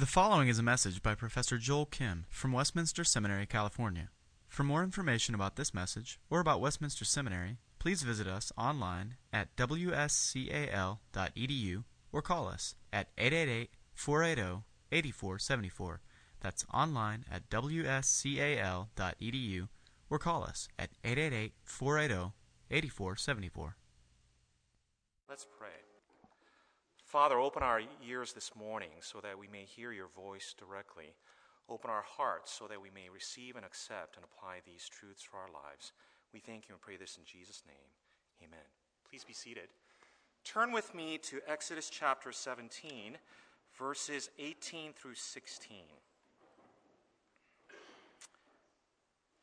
The following is a message by Professor Joel Kim from Westminster Seminary, California. For more information about this message or about Westminster Seminary, please visit us online at wscal.edu or call us at 888 480 8474. That's online at wscal.edu or call us at 888 480 8474. Let's pray. Father, open our ears this morning so that we may hear your voice directly. Open our hearts so that we may receive and accept and apply these truths for our lives. We thank you and pray this in Jesus' name. Amen. Please be seated. Turn with me to Exodus chapter 17, verses 18 through 16.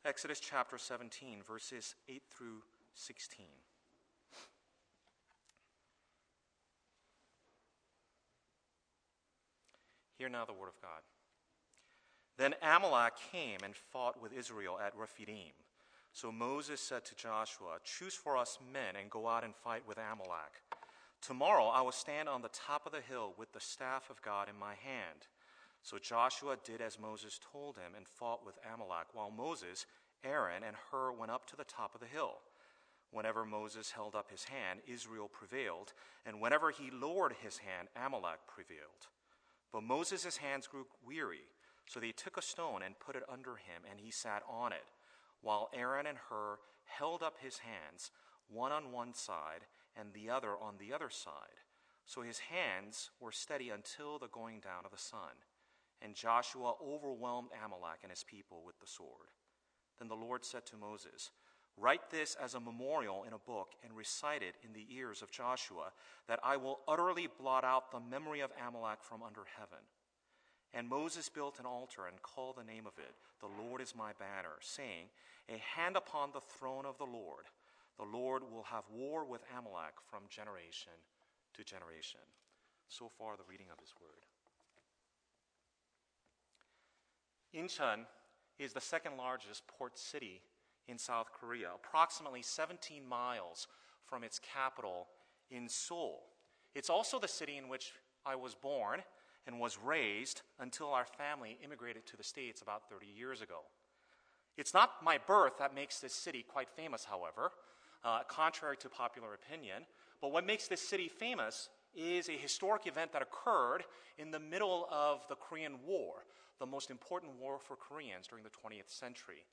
Exodus chapter 17, verses 8 through 16. Hear now the word of God. Then Amalek came and fought with Israel at Rephidim. So Moses said to Joshua, Choose for us men and go out and fight with Amalek. Tomorrow I will stand on the top of the hill with the staff of God in my hand. So Joshua did as Moses told him and fought with Amalek, while Moses, Aaron, and Hur went up to the top of the hill. Whenever Moses held up his hand, Israel prevailed, and whenever he lowered his hand, Amalek prevailed. But Moses' hands grew weary, so they took a stone and put it under him, and he sat on it, while Aaron and Hur held up his hands, one on one side and the other on the other side. So his hands were steady until the going down of the sun. And Joshua overwhelmed Amalek and his people with the sword. Then the Lord said to Moses, Write this as a memorial in a book and recite it in the ears of Joshua, that I will utterly blot out the memory of Amalek from under heaven. And Moses built an altar and called the name of it, The Lord is my banner, saying, A hand upon the throne of the Lord. The Lord will have war with Amalek from generation to generation. So far, the reading of his word. Incheon is the second largest port city in South Korea, approximately 17 miles from its capital in Seoul. It's also the city in which I was born and was raised until our family immigrated to the States about 30 years ago. It's not my birth that makes this city quite famous, however, uh, contrary to popular opinion. But what makes this city famous is a historic event that occurred in the middle of the Korean War, the most important war for Koreans during the 20th century.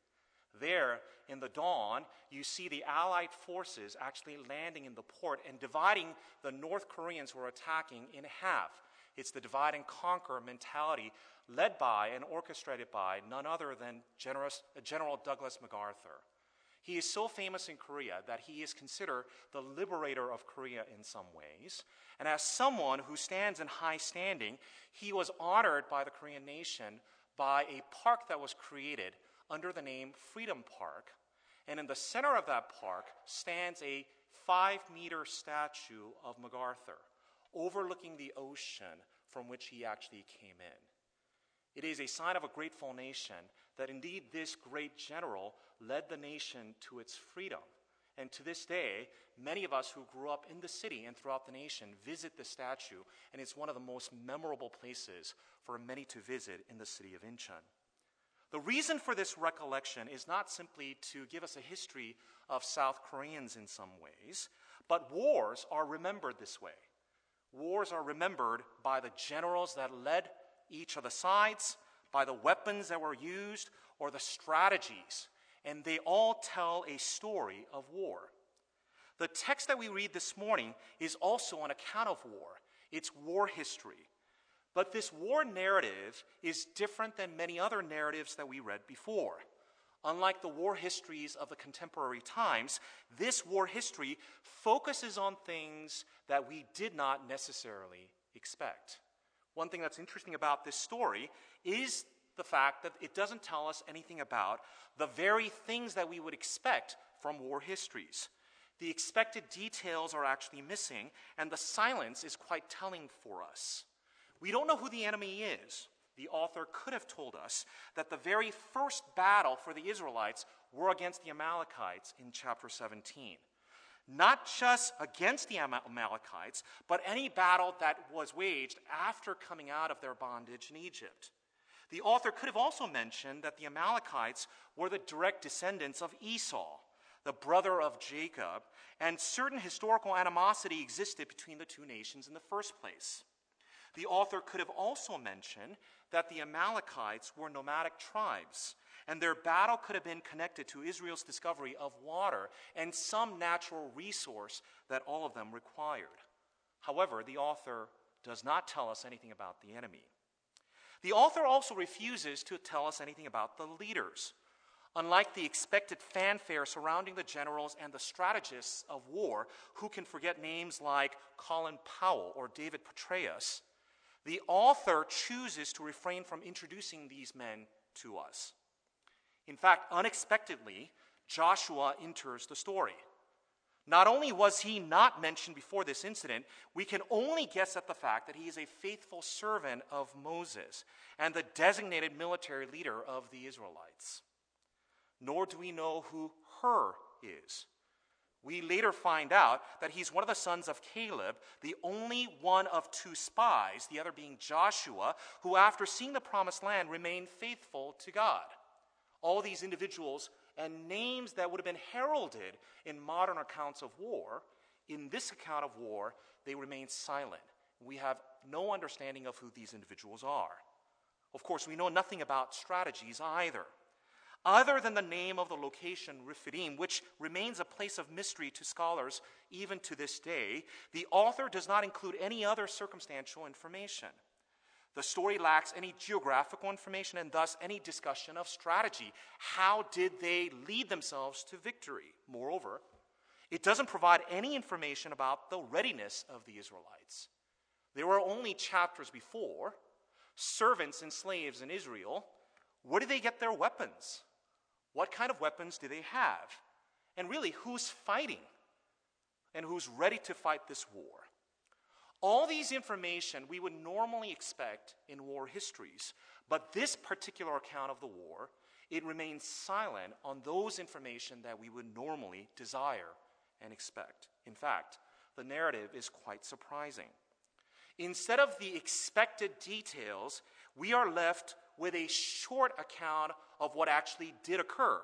There, in the dawn, you see the Allied forces actually landing in the port and dividing the North Koreans who are attacking in half. It's the divide and conquer mentality led by and orchestrated by none other than uh, General Douglas MacArthur. He is so famous in Korea that he is considered the liberator of Korea in some ways. And as someone who stands in high standing, he was honored by the Korean nation by a park that was created under the name Freedom Park. And in the center of that park stands a five meter statue of MacArthur overlooking the ocean from which he actually came in. It is a sign of a grateful nation that indeed this great general led the nation to its freedom. And to this day, many of us who grew up in the city and throughout the nation visit the statue, and it's one of the most memorable places for many to visit in the city of Incheon. The reason for this recollection is not simply to give us a history of South Koreans in some ways, but wars are remembered this way. Wars are remembered by the generals that led each of the sides, by the weapons that were used, or the strategies. And they all tell a story of war. The text that we read this morning is also an account of war, it's war history. But this war narrative is different than many other narratives that we read before. Unlike the war histories of the contemporary times, this war history focuses on things that we did not necessarily expect. One thing that's interesting about this story is the fact that it doesn't tell us anything about the very things that we would expect from war histories. The expected details are actually missing, and the silence is quite telling for us. We don't know who the enemy is. The author could have told us that the very first battle for the Israelites were against the Amalekites in chapter 17. not just against the Amalekites, but any battle that was waged after coming out of their bondage in Egypt. The author could have also mentioned that the Amalekites were the direct descendants of Esau, the brother of Jacob, and certain historical animosity existed between the two nations in the first place. The author could have also mentioned that the Amalekites were nomadic tribes, and their battle could have been connected to Israel's discovery of water and some natural resource that all of them required. However, the author does not tell us anything about the enemy. The author also refuses to tell us anything about the leaders. Unlike the expected fanfare surrounding the generals and the strategists of war, who can forget names like Colin Powell or David Petraeus, the author chooses to refrain from introducing these men to us. In fact, unexpectedly, Joshua enters the story. Not only was he not mentioned before this incident, we can only guess at the fact that he is a faithful servant of Moses and the designated military leader of the Israelites. Nor do we know who Hur is. We later find out that he's one of the sons of Caleb, the only one of two spies, the other being Joshua, who, after seeing the promised land, remained faithful to God. All these individuals and names that would have been heralded in modern accounts of war, in this account of war, they remain silent. We have no understanding of who these individuals are. Of course, we know nothing about strategies either. Other than the name of the location, Rephidim, which remains a place of mystery to scholars even to this day, the author does not include any other circumstantial information. The story lacks any geographical information and thus any discussion of strategy. How did they lead themselves to victory? Moreover, it doesn't provide any information about the readiness of the Israelites. There were only chapters before servants and slaves in Israel. Where did they get their weapons? What kind of weapons do they have? And really, who's fighting? And who's ready to fight this war? All these information we would normally expect in war histories, but this particular account of the war, it remains silent on those information that we would normally desire and expect. In fact, the narrative is quite surprising. Instead of the expected details, we are left with a short account of what actually did occur.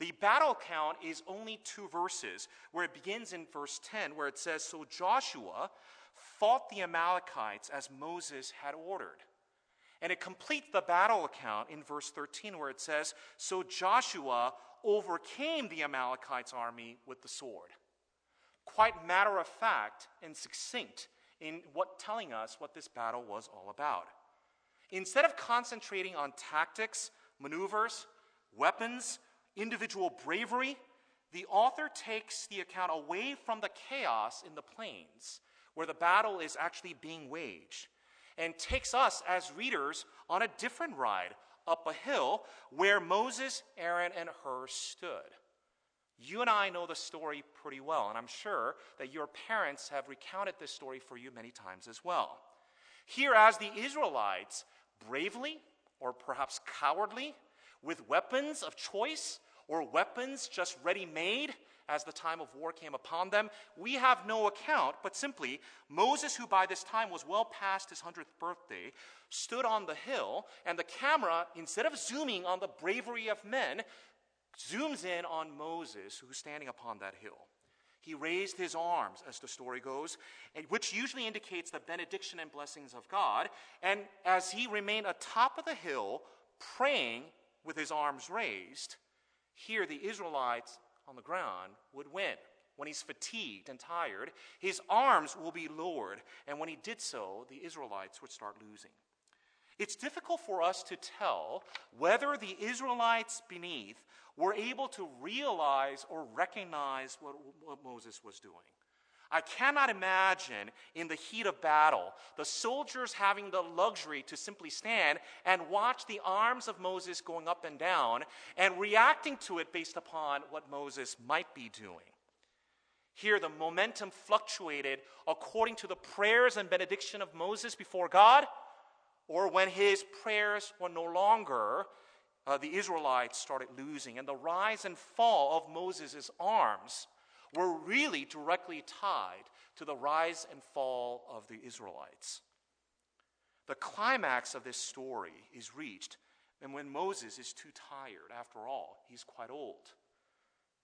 The battle count is only two verses, where it begins in verse 10, where it says, So Joshua fought the Amalekites as Moses had ordered. And it completes the battle account in verse 13, where it says, So Joshua overcame the Amalekites' army with the sword. Quite matter of fact and succinct in what telling us what this battle was all about. Instead of concentrating on tactics, maneuvers, weapons, individual bravery, the author takes the account away from the chaos in the plains where the battle is actually being waged, and takes us as readers on a different ride up a hill where Moses, Aaron, and Hur stood. You and I know the story pretty well, and I'm sure that your parents have recounted this story for you many times as well. Here, as the Israelites bravely, or perhaps cowardly, with weapons of choice, or weapons just ready made, as the time of war came upon them, we have no account, but simply Moses, who by this time was well past his 100th birthday, stood on the hill, and the camera, instead of zooming on the bravery of men, zooms in on Moses, who's standing upon that hill. He raised his arms, as the story goes, which usually indicates the benediction and blessings of God. And as he remained atop of the hill, praying with his arms raised, here the Israelites on the ground would win. When he's fatigued and tired, his arms will be lowered, and when he did so, the Israelites would start losing. It's difficult for us to tell whether the Israelites beneath were able to realize or recognize what, what Moses was doing. I cannot imagine in the heat of battle the soldiers having the luxury to simply stand and watch the arms of Moses going up and down and reacting to it based upon what Moses might be doing. Here, the momentum fluctuated according to the prayers and benediction of Moses before God, or when his prayers were no longer, uh, the Israelites started losing. And the rise and fall of Moses' arms were really directly tied to the rise and fall of the Israelites. The climax of this story is reached and when Moses is too tired. After all, he's quite old.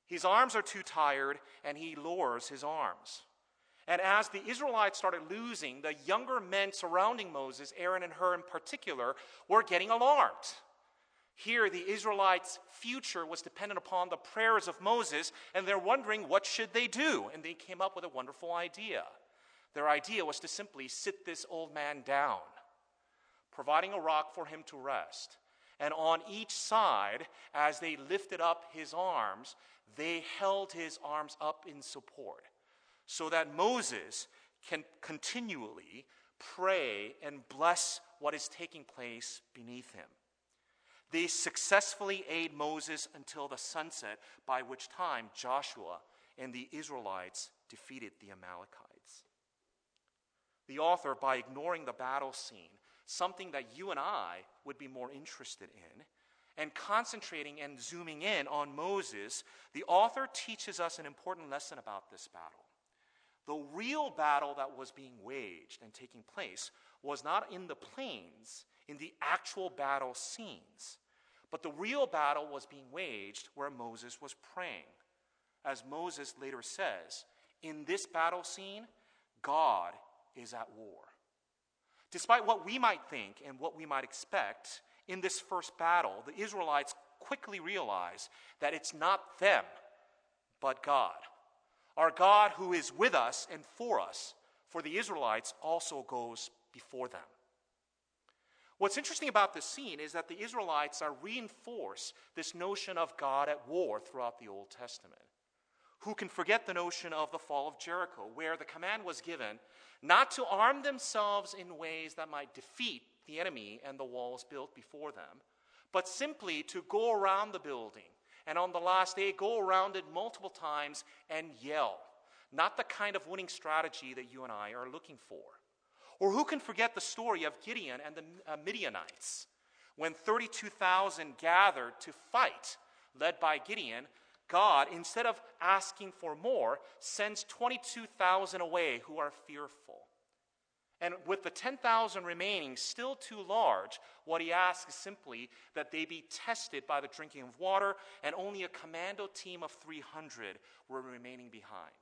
His arms are too tired, and he lowers his arms. And as the Israelites started losing, the younger men surrounding Moses, Aaron and Hur in particular, were getting alarmed. Here, the Israelites' future was dependent upon the prayers of Moses, and they're wondering what should they do. And they came up with a wonderful idea. Their idea was to simply sit this old man down, providing a rock for him to rest. And on each side, as they lifted up his arms, they held his arms up in support so that Moses can continually pray and bless what is taking place beneath him. They successfully aid Moses until the sunset, by which time Joshua and the Israelites defeated the Amalekites. The author, by ignoring the battle scene, something that you and I would be more interested in, and concentrating and zooming in on Moses, the author teaches us an important lesson about this battle. The real battle that was being waged and taking place was not in the plains, in the actual battle scenes, but the real battle was being waged where Moses was praying. As Moses later says, in this battle scene, God is at war. Despite what we might think and what we might expect, in this first battle, the Israelites quickly realize that it's not them, but God. Our God who is with us and for us, for the Israelites, also goes before them. What's interesting about this scene is that the Israelites are reinforce this notion of God at war throughout the Old Testament. Who can forget the notion of the fall of Jericho, where the command was given not to arm themselves in ways that might defeat the enemy and the walls built before them, but simply to go around the building and on the last day go around it multiple times and yell. Not the kind of winning strategy that you and I are looking for. Or who can forget the story of Gideon and the uh, Midianites when 32,000 gathered to fight, led by Gideon? God, instead of asking for more, sends 22,000 away who are fearful. And with the 10,000 remaining still too large, what he asks is simply that they be tested by the drinking of water, and only a commando team of 300 were remaining behind.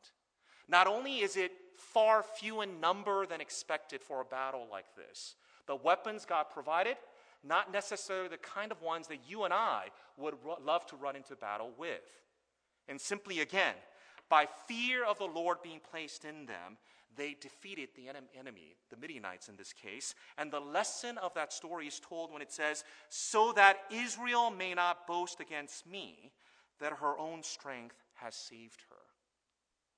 Not only is it far few in number than expected for a battle like this, the weapons God provided, not necessarily the kind of ones that you and I would love to run into battle with. And simply again, by fear of the Lord being placed in them, they defeated the enemy, the Midianites in this case. And the lesson of that story is told when it says, So that Israel may not boast against me, that her own strength has saved her.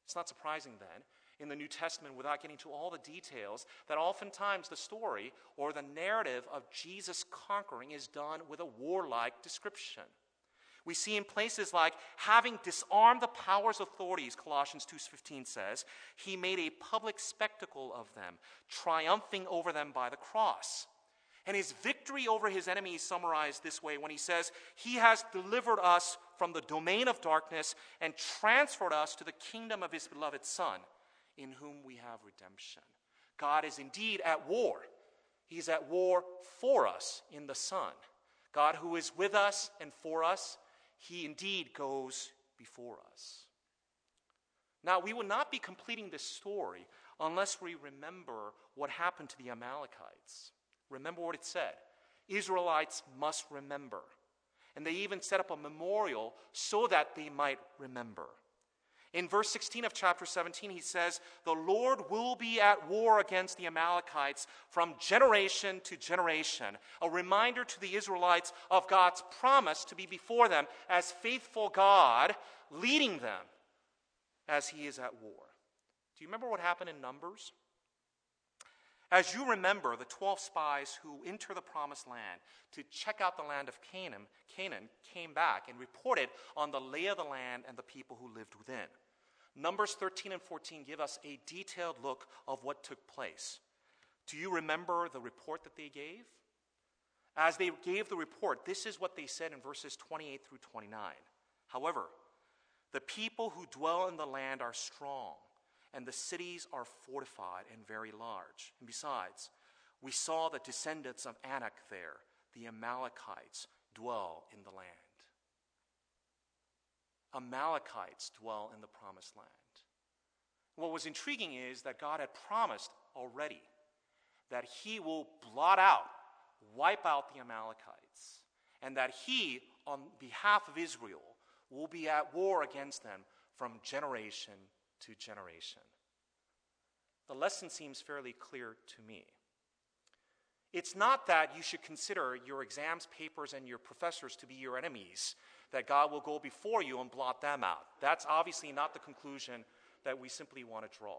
It's not surprising then, in the New Testament, without getting to all the details, that oftentimes the story or the narrative of Jesus conquering is done with a warlike description. We see in places like having disarmed the powers authorities, Colossians 2:15 says, he made a public spectacle of them, triumphing over them by the cross. And his victory over his enemies summarized this way when he says, He has delivered us from the domain of darkness and transferred us to the kingdom of his beloved Son, in whom we have redemption. God is indeed at war. He's at war for us in the Son. God, who is with us and for us, he indeed goes before us. Now, we will not be completing this story unless we remember what happened to the Amalekites. Remember what it said Israelites must remember. And they even set up a memorial so that they might remember. In verse 16 of chapter 17, he says, The Lord will be at war against the Amalekites from generation to generation. A reminder to the Israelites of God's promise to be before them as faithful God, leading them as he is at war. Do you remember what happened in Numbers? As you remember, the 12 spies who enter the promised land to check out the land of Canaan, Canaan came back and reported on the lay of the land and the people who lived within. Numbers 13 and 14 give us a detailed look of what took place. Do you remember the report that they gave? As they gave the report, this is what they said in verses 28 through 29. However, The people who dwell in the land are strong, and the cities are fortified and very large. And besides, we saw the descendants of Anak there, the Amalekites, dwell in the land. Amalekites dwell in the promised land. What was intriguing is that God had promised already that he will blot out, wipe out the Amalekites, and that he, on behalf of Israel, will be at war against them from generation to generation. The lesson seems fairly clear to me. It's not that you should consider your exams, papers, and your professors to be your enemies, that God will go before you and blot them out. That's obviously not the conclusion that we simply want to draw.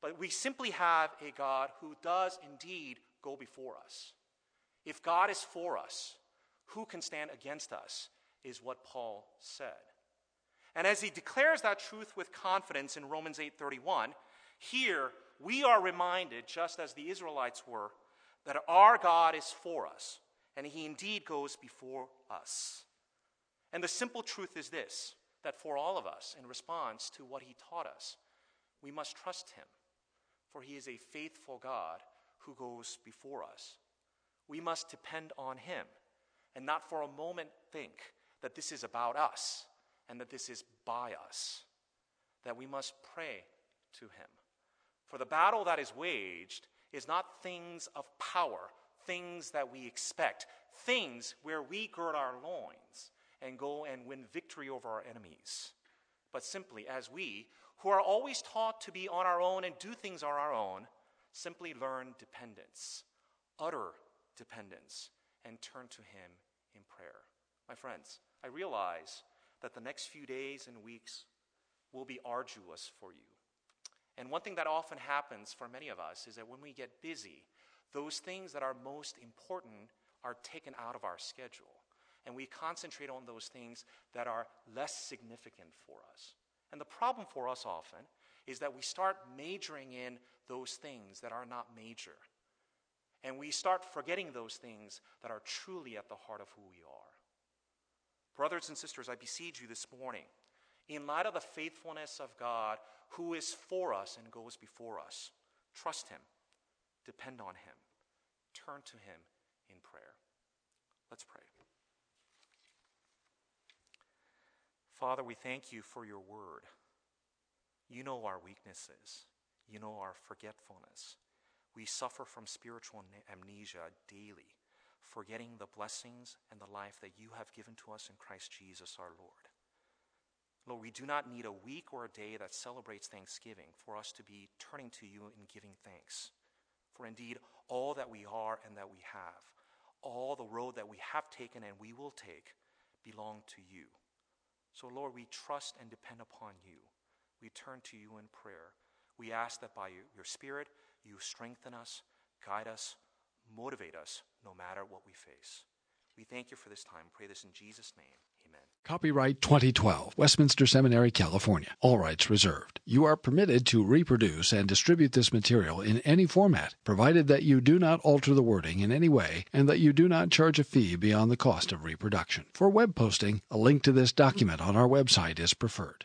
But we simply have a God who does indeed go before us. If God is for us, who can stand against us? Is what Paul said. And as he declares that truth with confidence in Romans 8:31, here we are reminded just as the Israelites were that our God is for us and he indeed goes before us. And the simple truth is this that for all of us, in response to what he taught us, we must trust him, for he is a faithful God who goes before us. We must depend on him and not for a moment think that this is about us and that this is by us, that we must pray to him. For the battle that is waged is not things of power, things that we expect, things where we gird our loins and go and win victory over our enemies, but simply as we, who are always taught to be on our own and do things on our own, simply learn dependence, utter dependence, and turn to Him in prayer. My friends, I realize that the next few days and weeks will be arduous for you. And one thing that often happens for many of us is that when we get busy, those things that are most important are taken out of our schedule and we concentrate on those things that are less significant for us. And the problem for us often is that we start majoring in those things that are not major. And we start forgetting those things that are truly at the heart of who we are. Brothers and sisters, I beseech you this morning, in light of the faithfulness of God who is for us and goes before us, trust Him, depend on Him, turn to Him in prayer. Let's pray. Father, we thank you for your word. You know our weaknesses, you know our forgetfulness. We suffer from spiritual amnesia daily, forgetting the blessings and the life that you have given to us in Christ Jesus our Lord. Lord, we do not need a week or a day that celebrates Thanksgiving for us to be turning to you and giving thanks. For indeed, all that we are and that we have, all the road that we have taken and we will take, belong to you. So, Lord, we trust and depend upon you. We turn to you in prayer. We ask that by your Spirit, you strengthen us, guide us, motivate us, no matter what we face. We thank you for this time. Pray this in Jesus' name. Amen. Copyright 2012, Westminster Seminary, California. All rights reserved. You are permitted to reproduce and distribute this material in any format, provided that you do not alter the wording in any way and that you do not charge a fee beyond the cost of reproduction. For web posting, a link to this document on our website is preferred.